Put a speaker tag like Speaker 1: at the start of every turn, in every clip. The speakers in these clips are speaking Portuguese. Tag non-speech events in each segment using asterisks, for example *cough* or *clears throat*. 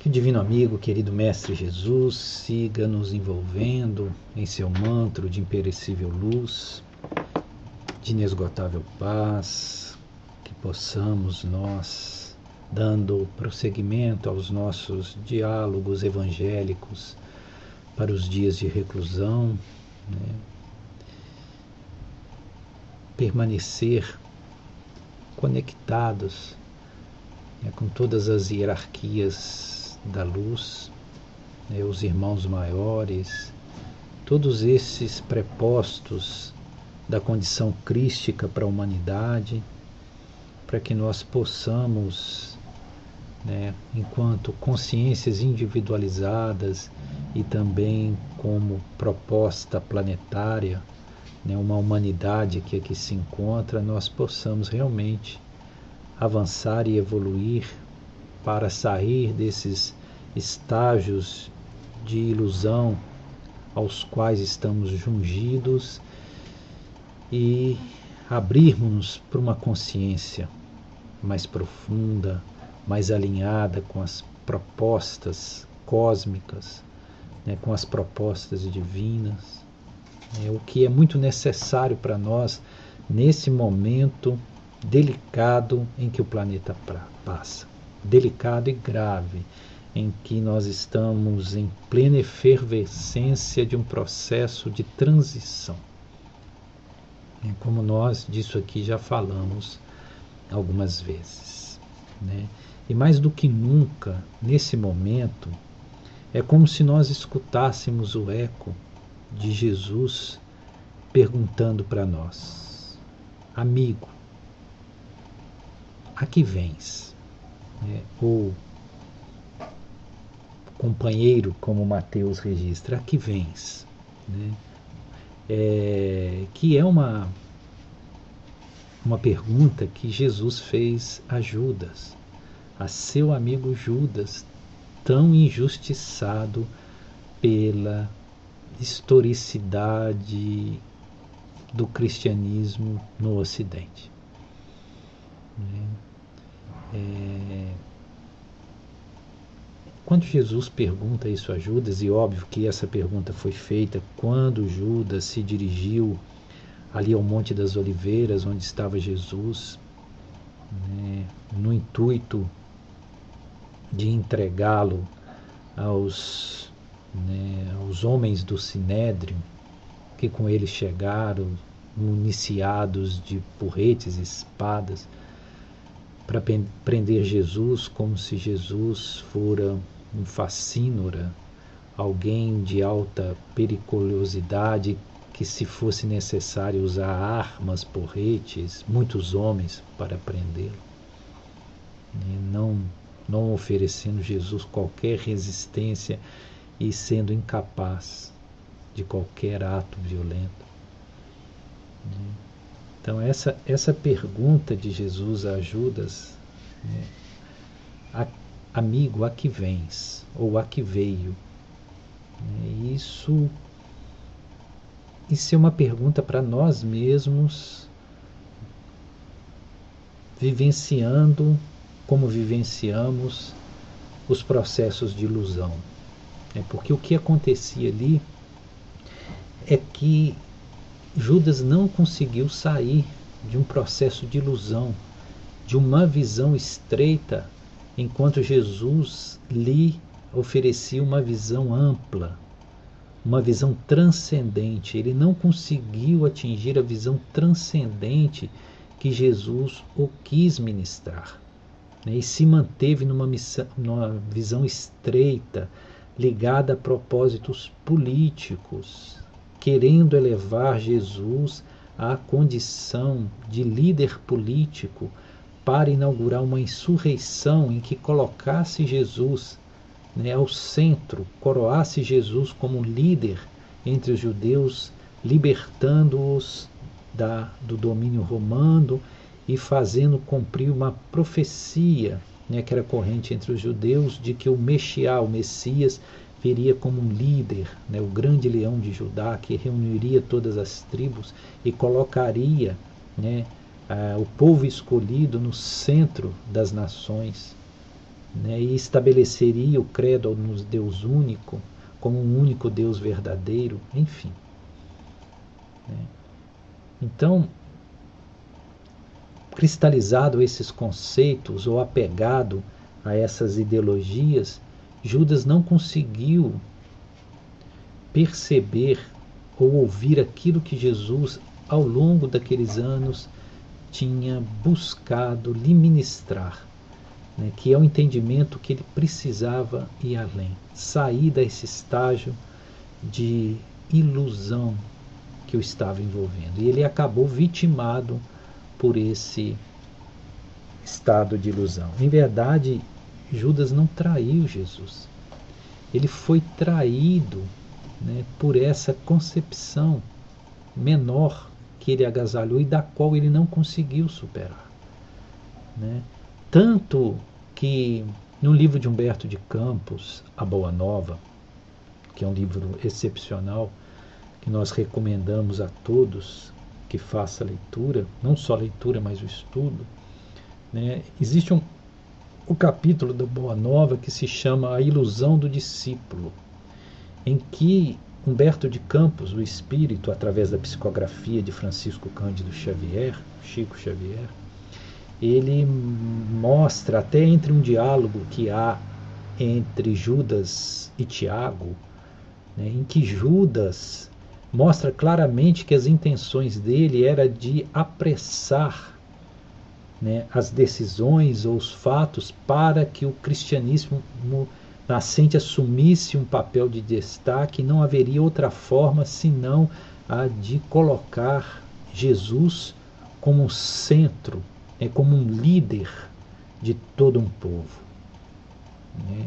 Speaker 1: Que o Divino Amigo, querido Mestre Jesus, siga nos envolvendo em seu manto de imperecível luz, de inesgotável paz, que possamos nós, dando prosseguimento aos nossos diálogos evangélicos para os dias de reclusão, né? permanecer conectados né, com todas as hierarquias da luz, né, os irmãos maiores, todos esses prepostos da condição crística para a humanidade, para que nós possamos, né, enquanto consciências individualizadas e também como proposta planetária, né, uma humanidade que aqui se encontra, nós possamos realmente avançar e evoluir para sair desses estágios de ilusão aos quais estamos jungidos e abrirmos para uma consciência mais profunda, mais alinhada com as propostas cósmicas, né, com as propostas divinas. É o que é muito necessário para nós nesse momento delicado em que o planeta passa delicado e grave em que nós estamos em plena efervescência de um processo de transição. É como nós disso aqui já falamos algumas vezes. Né? E mais do que nunca, nesse momento, é como se nós escutássemos o eco de Jesus perguntando para nós: Amigo, a que vens? Né, ou companheiro, como Mateus registra, a que vens? Né? É, que é uma, uma pergunta que Jesus fez a Judas, a seu amigo Judas, tão injustiçado pela historicidade do cristianismo no Ocidente. Né? É... Quando Jesus pergunta isso a Judas, e óbvio que essa pergunta foi feita quando Judas se dirigiu ali ao Monte das Oliveiras, onde estava Jesus, né, no intuito de entregá-lo aos, né, aos homens do Sinédrio, que com ele chegaram, municiados de porretes e espadas para prender Jesus como se Jesus fora um fascínora, alguém de alta periculosidade que se fosse necessário usar armas, porretes, muitos homens para prendê-lo. Não, não oferecendo Jesus qualquer resistência e sendo incapaz de qualquer ato violento. Então, essa, essa pergunta de Jesus a Judas, né, a, amigo, a que vens? Ou a que veio? Né, isso, isso é uma pergunta para nós mesmos, vivenciando como vivenciamos os processos de ilusão. É porque o que acontecia ali é que Judas não conseguiu sair de um processo de ilusão, de uma visão estreita, enquanto Jesus lhe oferecia uma visão ampla, uma visão transcendente. Ele não conseguiu atingir a visão transcendente que Jesus o quis ministrar. Né? E se manteve numa, missão, numa visão estreita, ligada a propósitos políticos, querendo elevar Jesus à condição de líder político para inaugurar uma insurreição em que colocasse Jesus né, ao centro, coroasse Jesus como líder entre os judeus, libertando-os do domínio romano e fazendo cumprir uma profecia né, que era corrente entre os judeus de que o Mexiá, o Messias, viria como um líder, né, o grande leão de Judá, que reuniria todas as tribos e colocaria né, o povo escolhido no centro das nações. né, e estabeleceria o credo no Deus único, como um único Deus verdadeiro, enfim. Né. Então, cristalizado esses conceitos ou apegado a essas ideologias, Judas não conseguiu perceber ou ouvir aquilo que Jesus, ao longo daqueles anos, tinha buscado lhe ministrar, né, que é o entendimento que ele precisava ir além, sair desse estágio de ilusão que o estava envolvendo. E ele acabou vitimado por esse estado de ilusão. Em verdade, Judas não traiu Jesus. Ele foi traído né, por essa concepção menor que ele agasalhou e da qual ele não conseguiu superar. Né? Tanto que no livro de Humberto de Campos, A Boa Nova, que é um livro excepcional, que nós recomendamos a todos que faça a leitura, não só a leitura, mas o estudo, né? existe um, o capítulo da Boa Nova que se chama A Ilusão do Discípulo, em que Humberto de Campos, o espírito, através da psicografia de Francisco Cândido Xavier, Chico Xavier, ele mostra até entre um diálogo que há entre Judas e Tiago, né, em que Judas mostra claramente que as intenções dele era de apressar né, as decisões ou os fatos para que o cristianismo nascente assumisse um papel de destaque, não haveria outra forma senão a de colocar Jesus como centro, é como um líder de todo um povo. Né?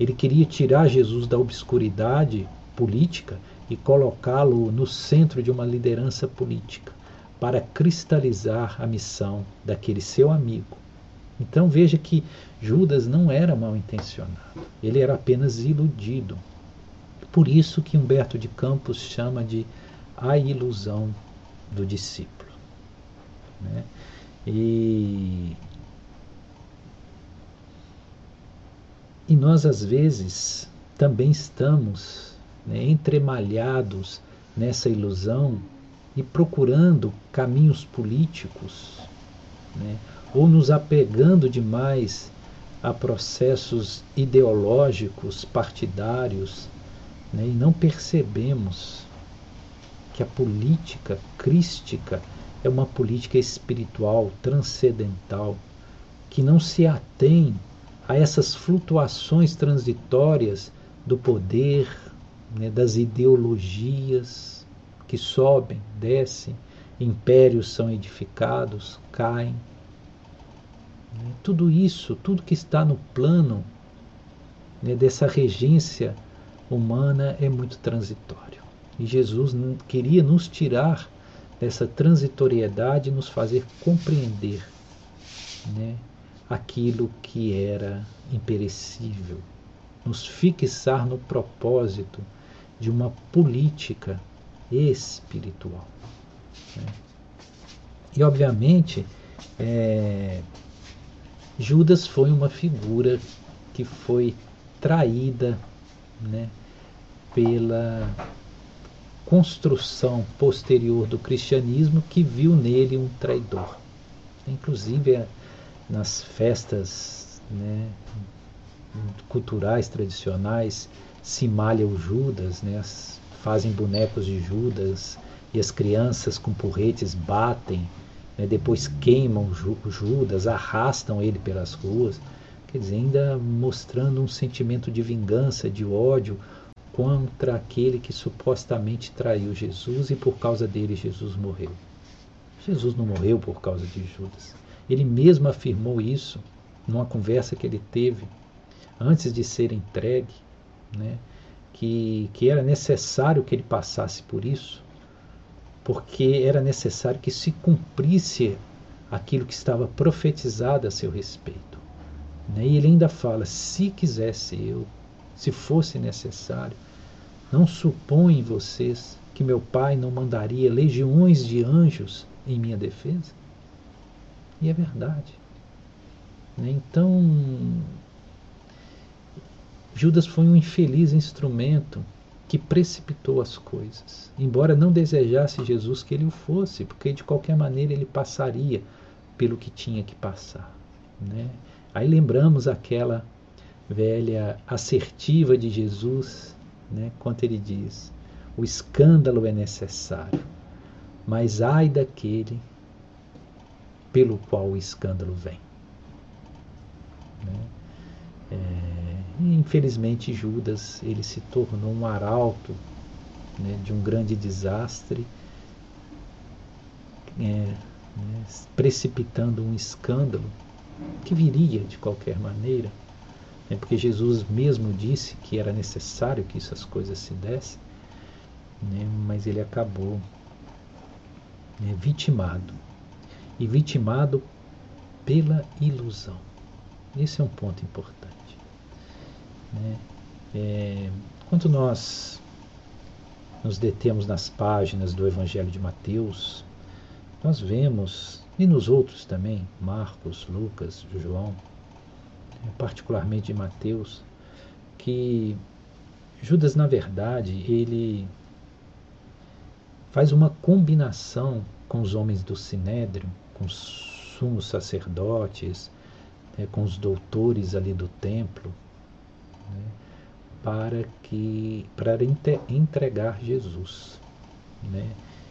Speaker 1: Ele queria tirar Jesus da obscuridade política e colocá-lo no centro de uma liderança política, para cristalizar a missão daquele seu amigo, então veja que Judas não era mal intencionado, ele era apenas iludido. Por isso que Humberto de Campos chama de a ilusão do discípulo. Né? E, e nós, às vezes, também estamos né, entremalhados nessa ilusão e procurando caminhos políticos né, ou nos apegando demais a processos ideológicos, partidários, né, e não percebemos que a política crística é uma política espiritual, transcendental, que não se atém a essas flutuações transitórias do poder, né, das ideologias que sobem, descem, impérios são edificados, caem. Né? Tudo isso, tudo que está no plano né, dessa regência humana é muito transitório. E Jesus queria nos tirar dessa transitoriedade e nos fazer compreender né, aquilo que era imperecível, nos fixar no propósito de uma política espiritual. Né? E, obviamente, é, Judas foi uma figura que foi traída né, pela construção posterior do cristianismo que viu nele um traidor. Inclusive é, nas festas né, culturais tradicionais se malha o Judas, né, fazem bonecos de Judas e as crianças com porretes batem né, depois queimam Judas, arrastam ele pelas ruas, quer dizer, ainda mostrando um sentimento de vingança, de ódio contra aquele que supostamente traiu Jesus e por causa dele Jesus morreu. Jesus não morreu por causa de Judas. Ele mesmo afirmou isso numa conversa que ele teve antes de ser entregue, né, que, que era necessário que ele passasse por isso porque era necessário que se cumprisse aquilo que estava profetizado a seu respeito. Né? E ele ainda fala: se quisesse eu, se fosse necessário, não supõem vocês que meu pai não mandaria legiões de anjos em minha defesa? E é verdade. Né? Então, Judas foi um infeliz instrumento que precipitou as coisas, embora não desejasse Jesus que ele o fosse, porque de qualquer maneira ele passaria pelo que tinha que passar. Né? Aí lembramos aquela velha assertiva de Jesus, né, quando ele diz: o escândalo é necessário, mas ai daquele pelo qual o escândalo vem. Né? É, infelizmente Judas ele se tornou um arauto né, de um grande desastre, é, né, precipitando um escândalo que viria de qualquer maneira, né, porque Jesus mesmo disse que era necessário que essas coisas se dessem, né, mas ele acabou né, vitimado e vitimado pela ilusão. Esse é um ponto importante. Né? É, quando nós nos detemos nas páginas do Evangelho de Mateus, nós vemos, e nos outros também, Marcos, Lucas, João, particularmente de Mateus, que Judas, na verdade, ele faz uma combinação com os homens do Sinédrio, com os sumos sacerdotes, né, com os doutores ali do templo, né, para que para entregar Jesus. Né?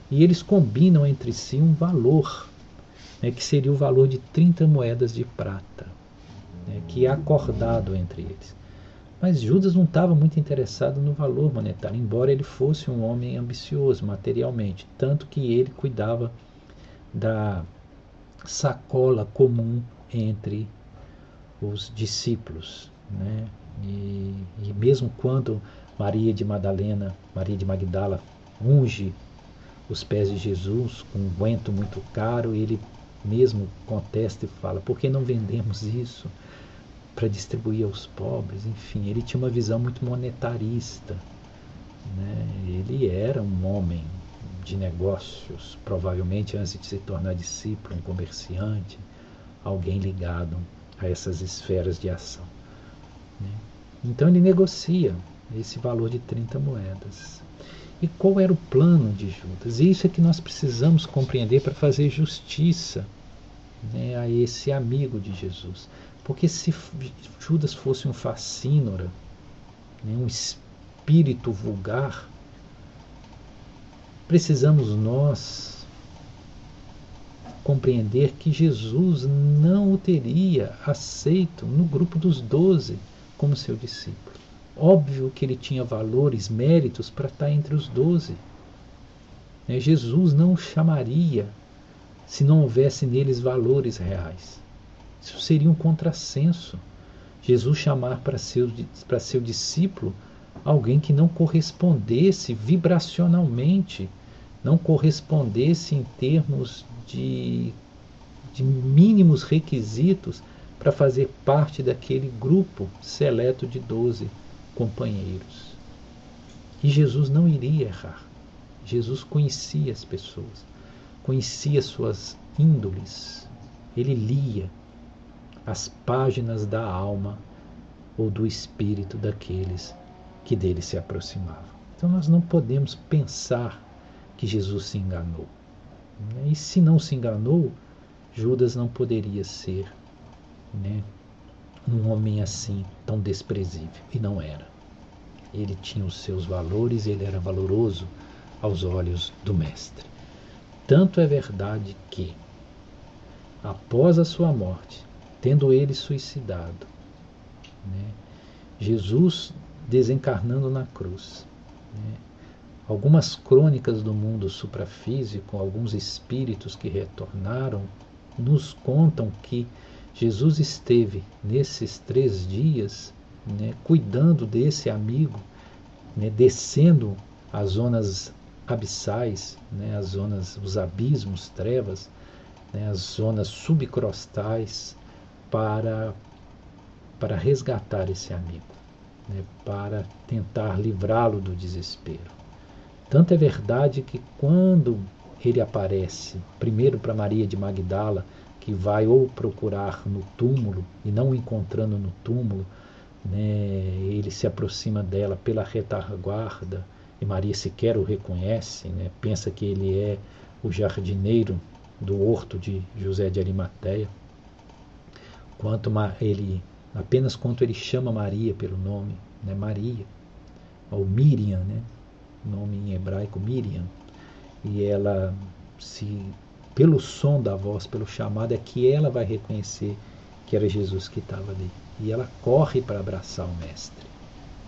Speaker 1: E eles combinam entre si um valor, né, que seria o valor de 30 moedas de prata, né, que é acordado entre eles. Mas Judas não estava muito interessado no valor monetário, embora ele fosse um homem ambicioso materialmente, tanto que ele cuidava da sacola comum entre os discípulos. Né? E, e mesmo quando Maria de Madalena, Maria de Magdala, unge os pés de Jesus com um guento muito caro, ele mesmo contesta e fala: por que não vendemos isso para distribuir aos pobres? Enfim, ele tinha uma visão muito monetarista. Né? Ele era um homem de negócios, provavelmente antes de se tornar discípulo, um comerciante, alguém ligado a essas esferas de ação. Então ele negocia esse valor de 30 moedas. E qual era o plano de Judas? E isso é que nós precisamos compreender para fazer justiça né, a esse amigo de Jesus. Porque se Judas fosse um facínora, né, um espírito vulgar, precisamos nós compreender que Jesus não o teria aceito no grupo dos doze como seu discípulo. Óbvio que ele tinha valores, méritos para estar entre os doze. Né, Jesus não chamaria se não houvesse neles valores reais. Isso seria um contrassenso. Jesus chamar para seu, para seu discípulo alguém que não correspondesse vibracionalmente, não correspondesse em termos de, de mínimos requisitos para fazer parte daquele grupo seleto de doze companheiros. E Jesus não iria errar. Jesus conhecia as pessoas, conhecia suas índoles. Ele lia as páginas da alma ou do espírito daqueles que dele se aproximavam. Então nós não podemos pensar que Jesus se enganou. E se não se enganou, Judas não poderia ser né, um homem assim tão desprezível. E não era. Ele tinha os seus valores, ele era valoroso aos olhos do Mestre. Tanto é verdade que, após a sua morte, tendo ele suicidado, né, Jesus desencarnando na cruz, né, algumas crônicas do mundo suprafísico, alguns espíritos que retornaram, nos contam que Jesus esteve nesses três dias né, cuidando desse amigo, né, descendo as zonas abissais, né, as zonas, os abismos, trevas, né, as zonas subcrostais, para, para resgatar esse amigo, né, para tentar livrá-lo do desespero. Tanto é verdade que quando ele aparece, primeiro para Maria de Magdala, que vai ou procurar no túmulo e não encontrando no túmulo, né, ele se aproxima dela pela retaguarda e Maria sequer o reconhece, né, pensa que ele é o jardineiro do horto de José de Arimateia. Quanto ele, apenas quanto ele chama Maria pelo nome, né, Maria, ou Miriam, né, nome em hebraico Miriam, e ela se pelo som da voz, pelo chamado, é que ela vai reconhecer que era Jesus que estava ali. E ela corre para abraçar o mestre,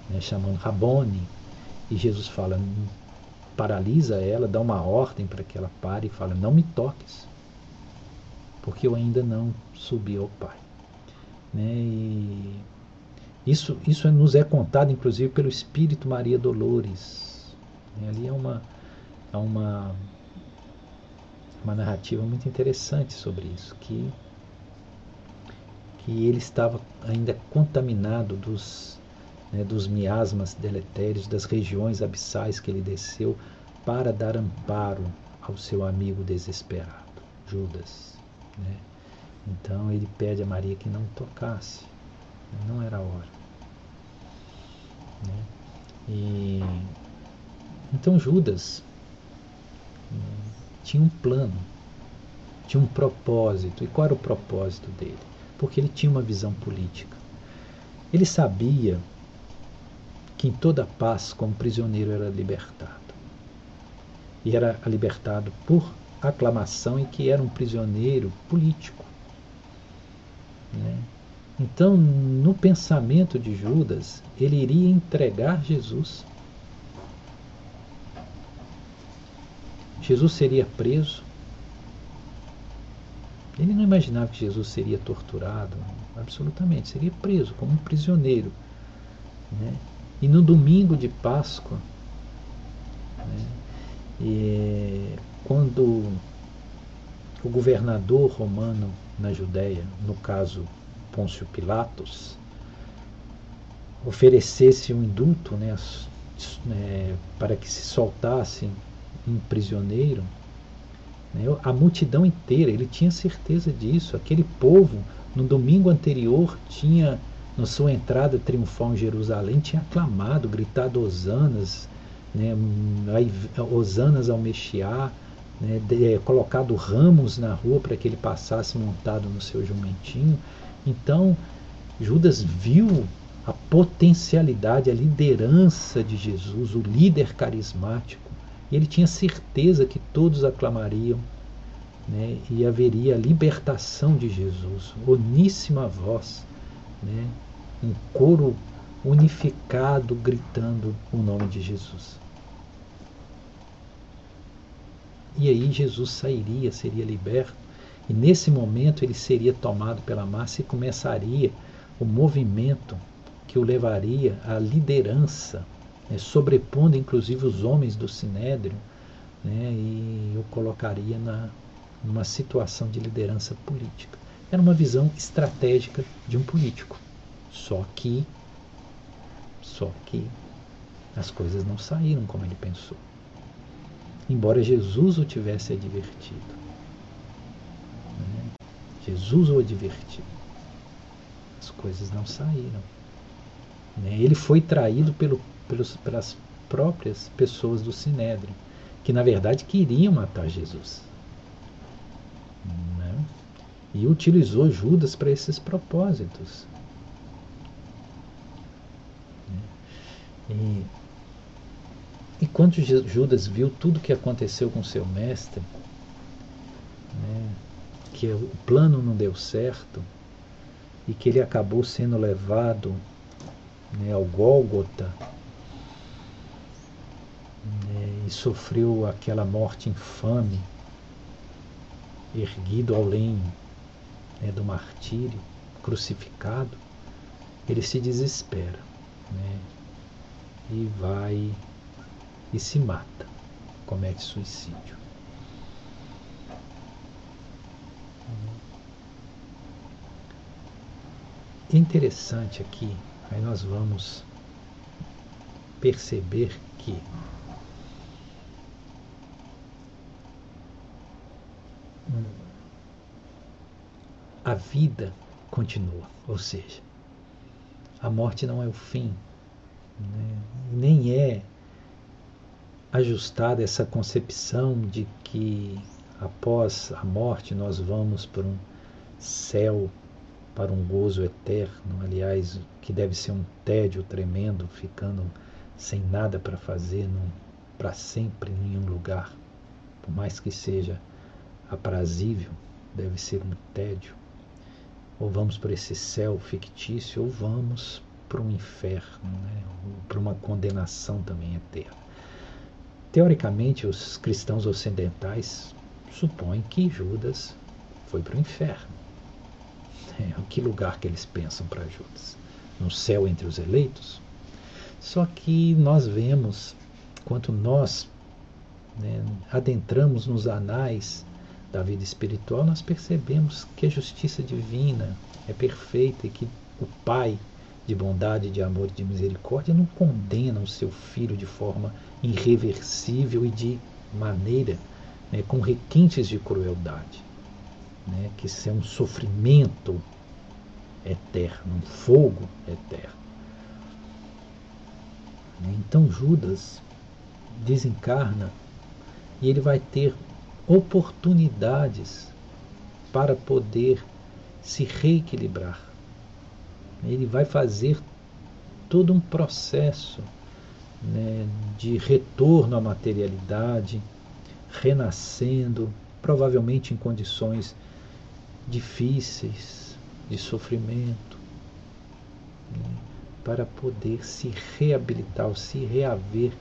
Speaker 1: né, chamando Rabone. E Jesus fala, paralisa ela, dá uma ordem para que ela pare e fala, não me toques, porque eu ainda não subi ao Pai. Né? E isso, isso nos é contado, inclusive, pelo Espírito Maria Dolores. Né? Ali é uma, é uma, uma narrativa muito interessante sobre isso, que, que ele estava ainda contaminado dos, né, dos miasmas deletérios, das regiões abissais que ele desceu para dar amparo ao seu amigo desesperado, Judas. Né? Então ele pede a Maria que não tocasse, não era a hora. Né? E, então Judas tinha um plano, tinha um propósito. E qual era o propósito dele? Porque ele tinha uma visão política. Ele sabia que em toda paz, como prisioneiro, era libertado. E era libertado por aclamação e que era um prisioneiro político. Né? Então, no pensamento de Judas, ele iria entregar Jesus. Jesus seria preso. Ele não imaginava que Jesus seria torturado, absolutamente, seria preso como um prisioneiro. Né? E no domingo de Páscoa, né, e, quando o governador romano na Judéia, no caso Pôncio Pilatos, oferecesse um indulto né, né, para que se soltasse um prisioneiro, né, a multidão inteira, ele tinha certeza disso. Aquele povo, no domingo anterior, tinha na sua entrada triunfal em Jerusalém, tinha aclamado, gritado hosanas, né, hosanas ao Mexiá, né, de, é, colocado ramos na rua para que ele passasse montado no seu jumentinho. Então, Judas viu a potencialidade, a liderança de Jesus, o líder carismático, e ele tinha certeza que todos aclamariam né, e haveria a libertação de Jesus, oníssima voz, né, um coro unificado gritando o nome de Jesus. E aí Jesus sairia, seria liberto, e nesse momento ele seria tomado pela massa e começaria o movimento que o levaria à liderança, né, sobrepondo inclusive os homens do Sinédrio, né, e o colocaria na, numa situação de liderança política. Era uma visão estratégica de um político. Só que, só que as coisas não saíram como ele pensou. Embora Jesus o tivesse advertido. Né? Jesus o advertiu. As coisas não saíram. Né? Ele foi traído pelo, pelos, pelas próprias pessoas do Sinédrio, que na verdade queriam matar Jesus. Né? E utilizou Judas para esses propósitos. E, e quando Judas viu tudo o que aconteceu com seu mestre, né, que o plano não deu certo e que ele acabou sendo levado né, ao Gólgota né, e sofreu aquela morte infame, erguido ao lenho né, do martírio, crucificado, ele se desespera. Né? e vai e se mata, comete suicídio. Interessante aqui, aí nós vamos perceber que a vida continua, ou seja, a morte não é o fim, né? nem é ajustada essa concepção de que após a morte nós vamos para um céu, para um gozo eterno, aliás, que deve ser um tédio tremendo, ficando sem nada para fazer para sempre em nenhum lugar, por mais que seja aprazível, deve ser um tédio. Ou vamos para esse céu fictício, ou vamos para um inferno, né? para uma condenação também eterna. Teoricamente, os cristãos ocidentais supõem que Judas foi para o inferno. É, que lugar que eles pensam para Judas? No céu entre os eleitos? Só que nós vemos, quanto nós né, adentramos nos anais da vida espiritual, nós percebemos que a justiça divina é perfeita e que o Pai de bondade, de amor e de misericórdia não condena o seu filho de forma irreversível e de maneira né, com requintes de crueldade, né, que isso é um sofrimento eterno, um fogo eterno. Então Judas desencarna e ele vai ter oportunidades para poder se reequilibrar. Ele vai fazer todo um processo né, de retorno à materialidade, renascendo, provavelmente em condições difíceis de sofrimento, né, para poder se reabilitar ou se reaver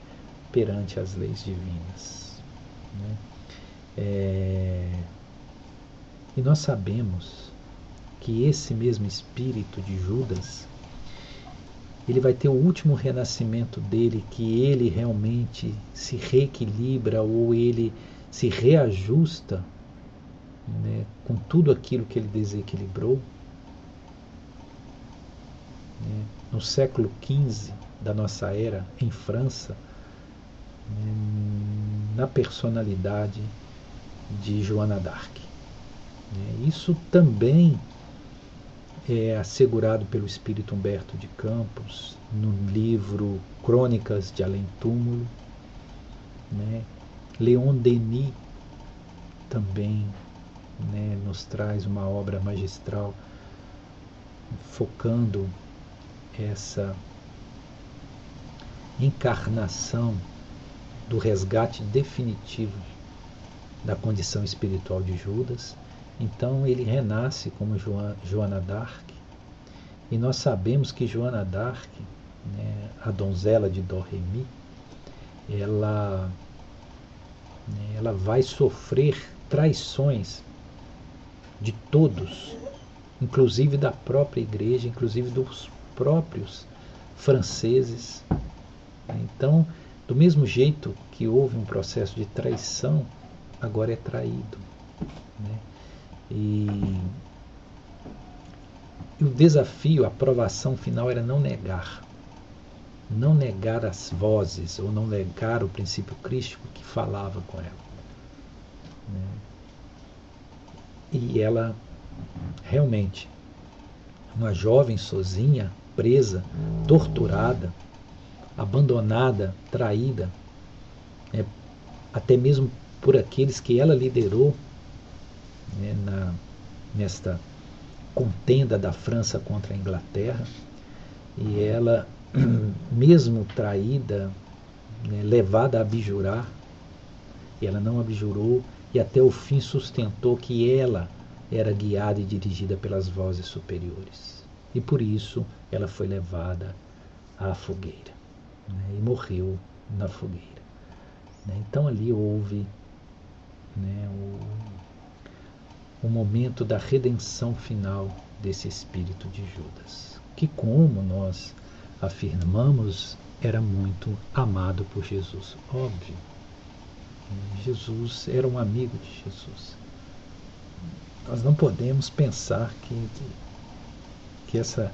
Speaker 1: perante as leis divinas. Né? É... E nós sabemos que esse mesmo espírito de Judas, ele vai ter o último renascimento dele, que ele realmente se reequilibra ou ele se reajusta né, com tudo aquilo que ele desequilibrou. Né, no século XV da nossa era, em França, né, na personalidade de Joana d'Arc. Né? Isso também é assegurado pelo espírito Humberto de Campos no livro Crônicas de Além Túmulo. Né? Leon Denis também né, nos traz uma obra magistral focando essa encarnação do resgate definitivo da condição espiritual de Judas. Então ele renasce como Joana d'Arc. E nós sabemos que Joana d'Arc, né, a donzela de Doremi, ela, né, ela vai sofrer traições de todos, inclusive da própria igreja, inclusive dos próprios franceses. Então, do mesmo jeito que houve um processo de traição agora é traído. Né? E, e o desafio, a provação final era não negar. Não negar as vozes, ou não negar o princípio crístico que falava com ela. Né? E ela realmente, uma jovem sozinha, presa, torturada, abandonada, traída, é, até mesmo por aqueles que ela liderou né, na, nesta contenda da França contra a Inglaterra. E ela, *clears throat* mesmo traída, né, levada a abjurar, ela não abjurou e até o fim sustentou que ela era guiada e dirigida pelas vozes superiores. E por isso ela foi levada à fogueira né, e morreu na fogueira. Né. Então ali houve né, o, o momento da redenção final desse espírito de Judas, que, como nós afirmamos, era muito amado por Jesus. Óbvio. Jesus era um amigo de Jesus. Nós não podemos pensar que, que essa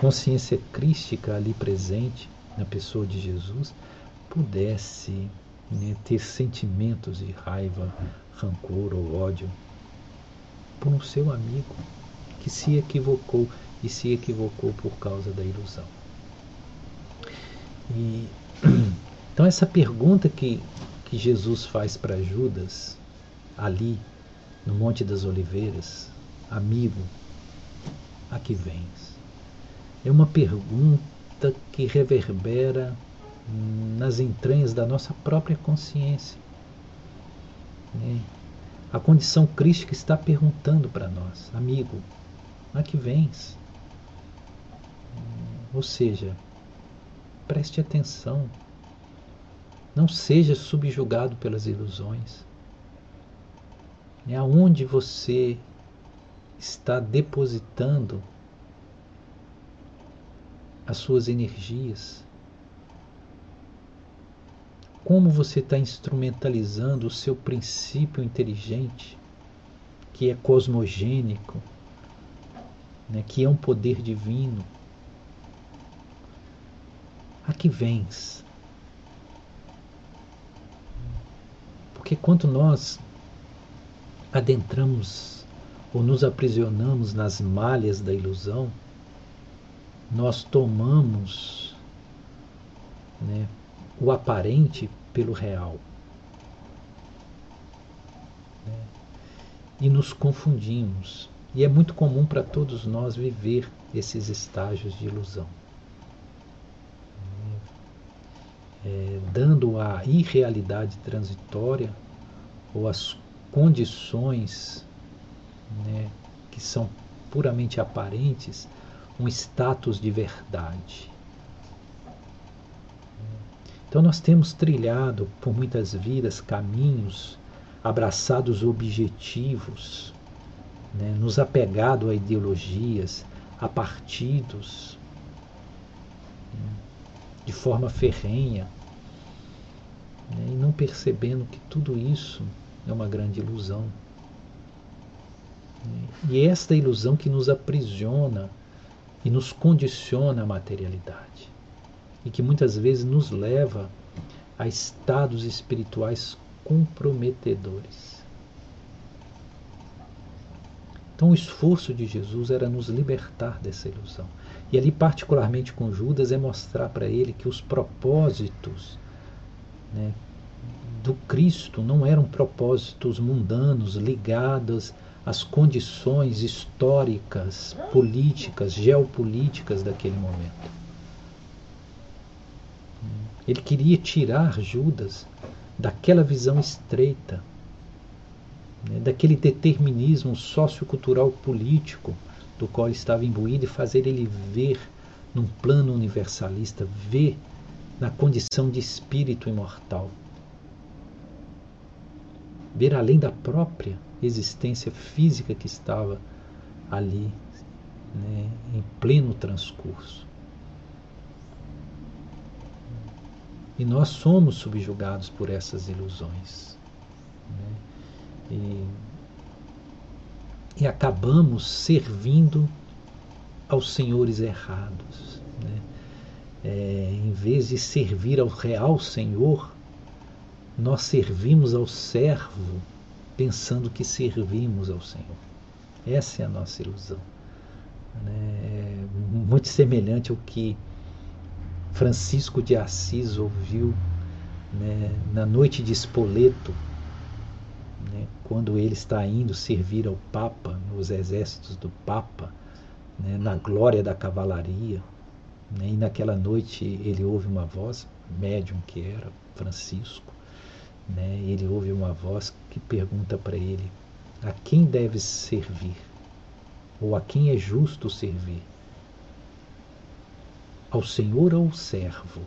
Speaker 1: consciência crística ali presente na pessoa de Jesus pudesse né, ter sentimentos de raiva, rancor ou ódio por um seu amigo que se equivocou. e se equivocou por causa da ilusão. E, *clears throat* então, essa pergunta que, que Jesus faz para Judas, ali, no Monte das Oliveiras, amigo, a que vens? É uma pergunta que reverbera nas entranhas da nossa própria consciência. Né? A condição crística está perguntando para nós, amigo, a que vens? Ou seja, preste atenção, não seja subjugado pelas ilusões. É aonde você está depositando as suas energias. Como você está instrumentalizando o seu princípio inteligente, que é cosmogênico, né, que é um poder divino. A que vens? Porque quando nós adentramos ou nos aprisionamos nas malhas da ilusão, nós tomamos né, o aparente pelo real. Né, e nos confundimos. E é muito comum para todos nós viver esses estágios de ilusão. É, dando a irrealidade transitória ou as condições né, que são puramente aparentes um status de verdade. Então nós temos trilhado por muitas vidas caminhos abraçados objetivos, né, nos apegado a ideologias, a partidos, né, de forma ferrenha, né, e não percebendo que tudo isso é uma grande ilusão. E é esta ilusão que nos aprisiona e nos condiciona a materialidade. E que muitas vezes nos leva a estados espirituais comprometedores. Então, o esforço de Jesus era nos libertar dessa ilusão. E ali, particularmente com Judas, é mostrar para ele que os propósitos né, do Cristo não eram propósitos mundanos ligados às condições históricas, políticas, geopolíticas daquele momento. Ele queria tirar Judas daquela visão estreita, né, daquele determinismo sociocultural político do qual estava imbuído e fazer ele ver num plano universalista, ver na condição de espírito imortal ver além da própria existência física que estava ali, né, em pleno transcurso. E nós somos subjugados por essas ilusões. Né, e, e acabamos servindo aos senhores errados. Né? É, em vez de servir ao real Senhor, nós servimos ao servo pensando que servimos ao Senhor. Essa é a nossa ilusão. É muito semelhante ao que Francisco de Assis ouviu né, na noite de Espoleto, né, quando ele está indo servir ao Papa, nos exércitos do Papa, né, na glória da cavalaria. Né, e naquela noite ele ouve uma voz, médium que era, Francisco, né, ele ouve uma voz que pergunta para ele: a quem deve servir? Ou a quem é justo servir? Ao Senhor ou ao servo?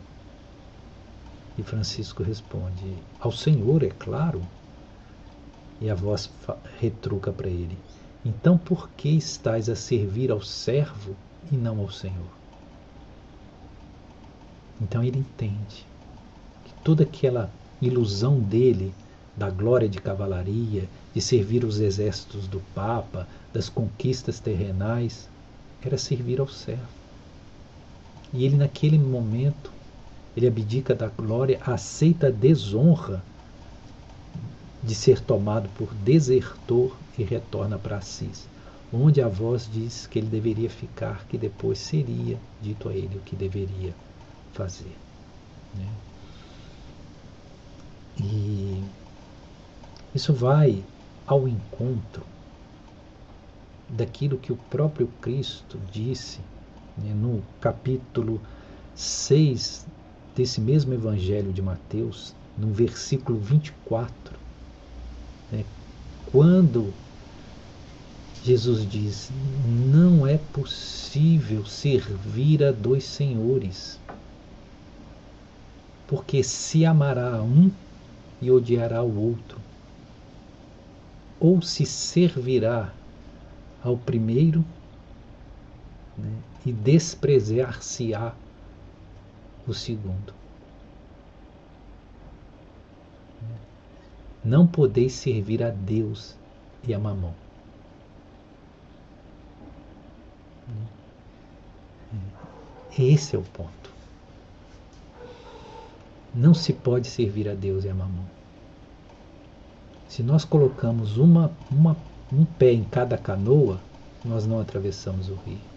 Speaker 1: E Francisco responde: Ao Senhor, é claro. E a voz retruca para ele: Então por que estás a servir ao servo e não ao Senhor? Então ele entende que toda aquela ilusão dele da glória de cavalaria, de servir os exércitos do Papa, das conquistas terrenais, era servir ao servo. E ele, naquele momento, ele abdica da glória, aceita a desonra de ser tomado por desertor e retorna para Assis, onde a voz diz que ele deveria ficar, que depois seria dito a ele o que deveria fazer. Né? E isso vai ao encontro daquilo que o próprio Cristo disse no capítulo 6 desse mesmo Evangelho de Mateus, no versículo 24, né, quando Jesus diz: Não é possível servir a dois senhores, porque se amará a um e odiará o outro, ou se servirá ao primeiro né, e desprezar-se-á o segundo. Não podeis servir a Deus e a mamão. Esse é o ponto. Não se pode servir a Deus e a mamão. Se nós colocamos uma, uma um pé em cada canoa, nós não atravessamos o rio.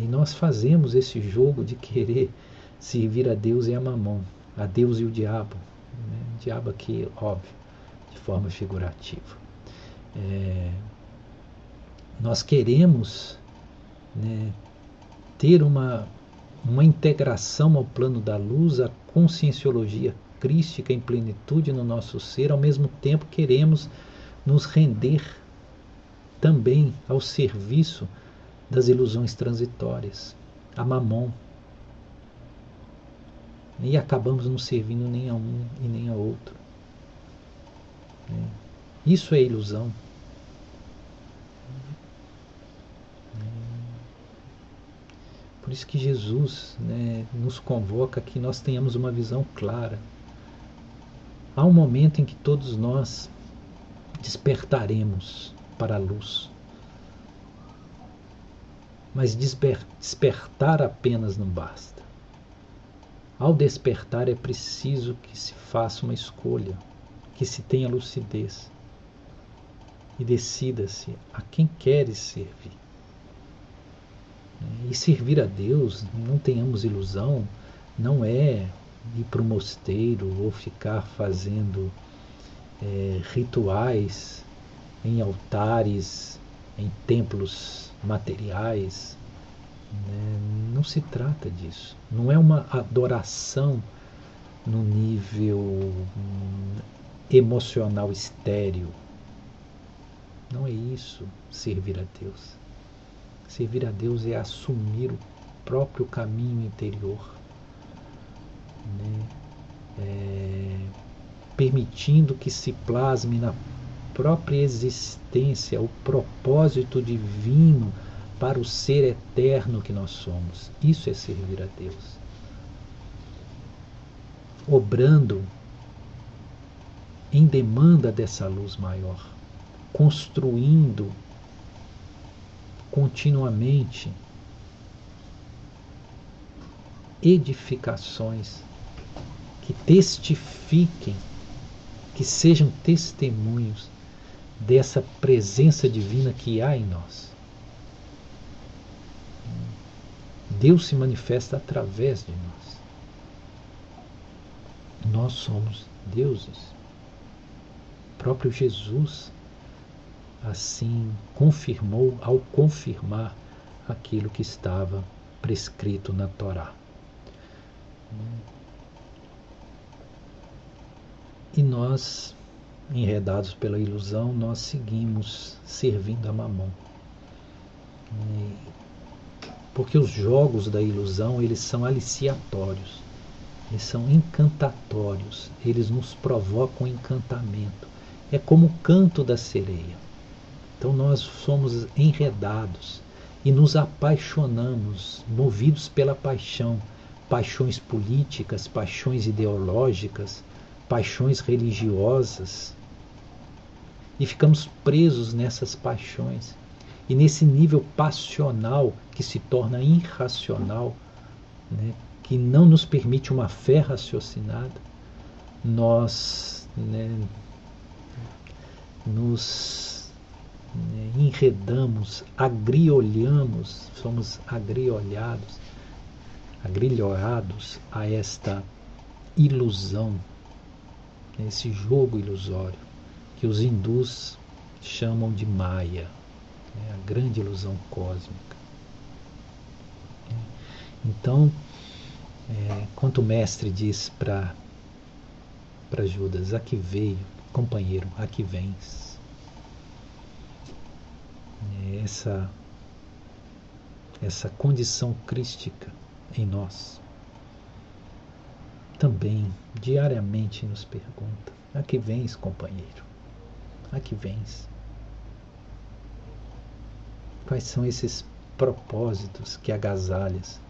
Speaker 1: E nós fazemos esse jogo de querer servir a Deus e a mamão, a Deus e o diabo. Né? O diabo aqui, óbvio, de forma figurativa. É, nós queremos né, ter uma, uma integração ao plano da luz, a conscienciologia crística em plenitude no nosso ser, ao mesmo tempo queremos nos render também ao serviço das ilusões transitórias, a mamon. E acabamos não servindo nem a um e nem a outro. Né? Isso é ilusão. Por isso que Jesus né, nos convoca que nós tenhamos uma visão clara Há um momento em que todos nós despertaremos para a luz. Mas despertar apenas não basta. Ao despertar é preciso que se faça uma escolha, que se tenha lucidez e decida-se a quem queres servir. E servir a Deus, não tenhamos ilusão, não é ir para o mosteiro ou ficar fazendo é, rituais em altares, em templos materiais. Né? Não se trata disso. Não é uma adoração no nível hum, emocional estéreo. Não é isso servir a Deus. Servir a Deus é assumir o próprio caminho interior né? é, permitindo que se plasme na própria existência o propósito divino para o ser eterno que nós somos. Isso é servir a Deus. Obrando em demanda dessa luz maior, construindo continuamente edificações que testifiquem, que sejam testemunhos dessa presença divina que há em nós. Deus se manifesta através de nós. Nós somos deuses. O próprio Jesus assim confirmou ao confirmar aquilo que estava prescrito na Torá. E nós, enredados pela ilusão, nós seguimos servindo a mamão. Porque os jogos da ilusão, eles são aliciatórios, eles são encantatórios, eles nos provocam encantamento. É como o canto da sereia. Então nós somos enredados e nos apaixonamos, movidos pela paixão, paixões políticas, paixões ideológicas, paixões religiosas e ficamos presos nessas paixões. E nesse nível passional que se torna irracional, né, que não nos permite uma fé raciocinada, nós né, nos né, enredamos, agriolhamos, somos agriolhados, agrilhoados a esta ilusão, esse jogo ilusório que os hindus chamam de Maya, né, a grande ilusão cósmica. Então, é, quanto o mestre diz para Judas, aqui veio, companheiro, aqui vens. É essa, essa condição crística em nós também diariamente nos pergunta: aqui vens, companheiro? Aqui vens? Quais são esses propósitos que agasalhas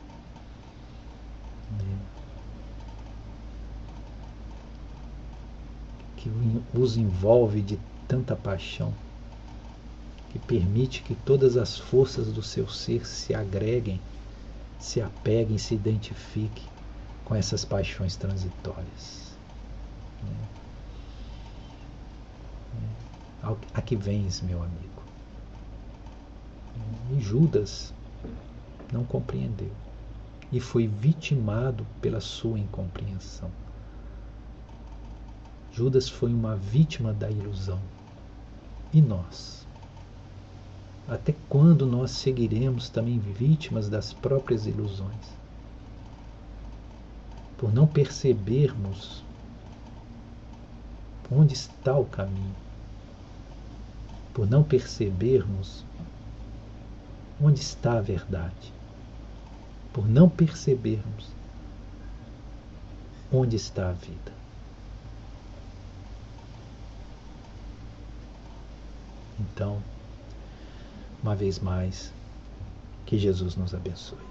Speaker 1: que os envolve de tanta paixão, que permite que todas as forças do seu ser se agreguem, se apeguem, se identifiquem com essas paixões transitórias. A que vens, meu amigo? E Judas não compreendeu e foi vitimado pela sua incompreensão. Judas foi uma vítima da ilusão. E nós? Até quando nós seguiremos também vítimas das próprias ilusões? Por não percebermos onde está o caminho, por não percebermos onde está a verdade por não percebermos onde está a vida. Então, uma vez mais, que Jesus nos abençoe.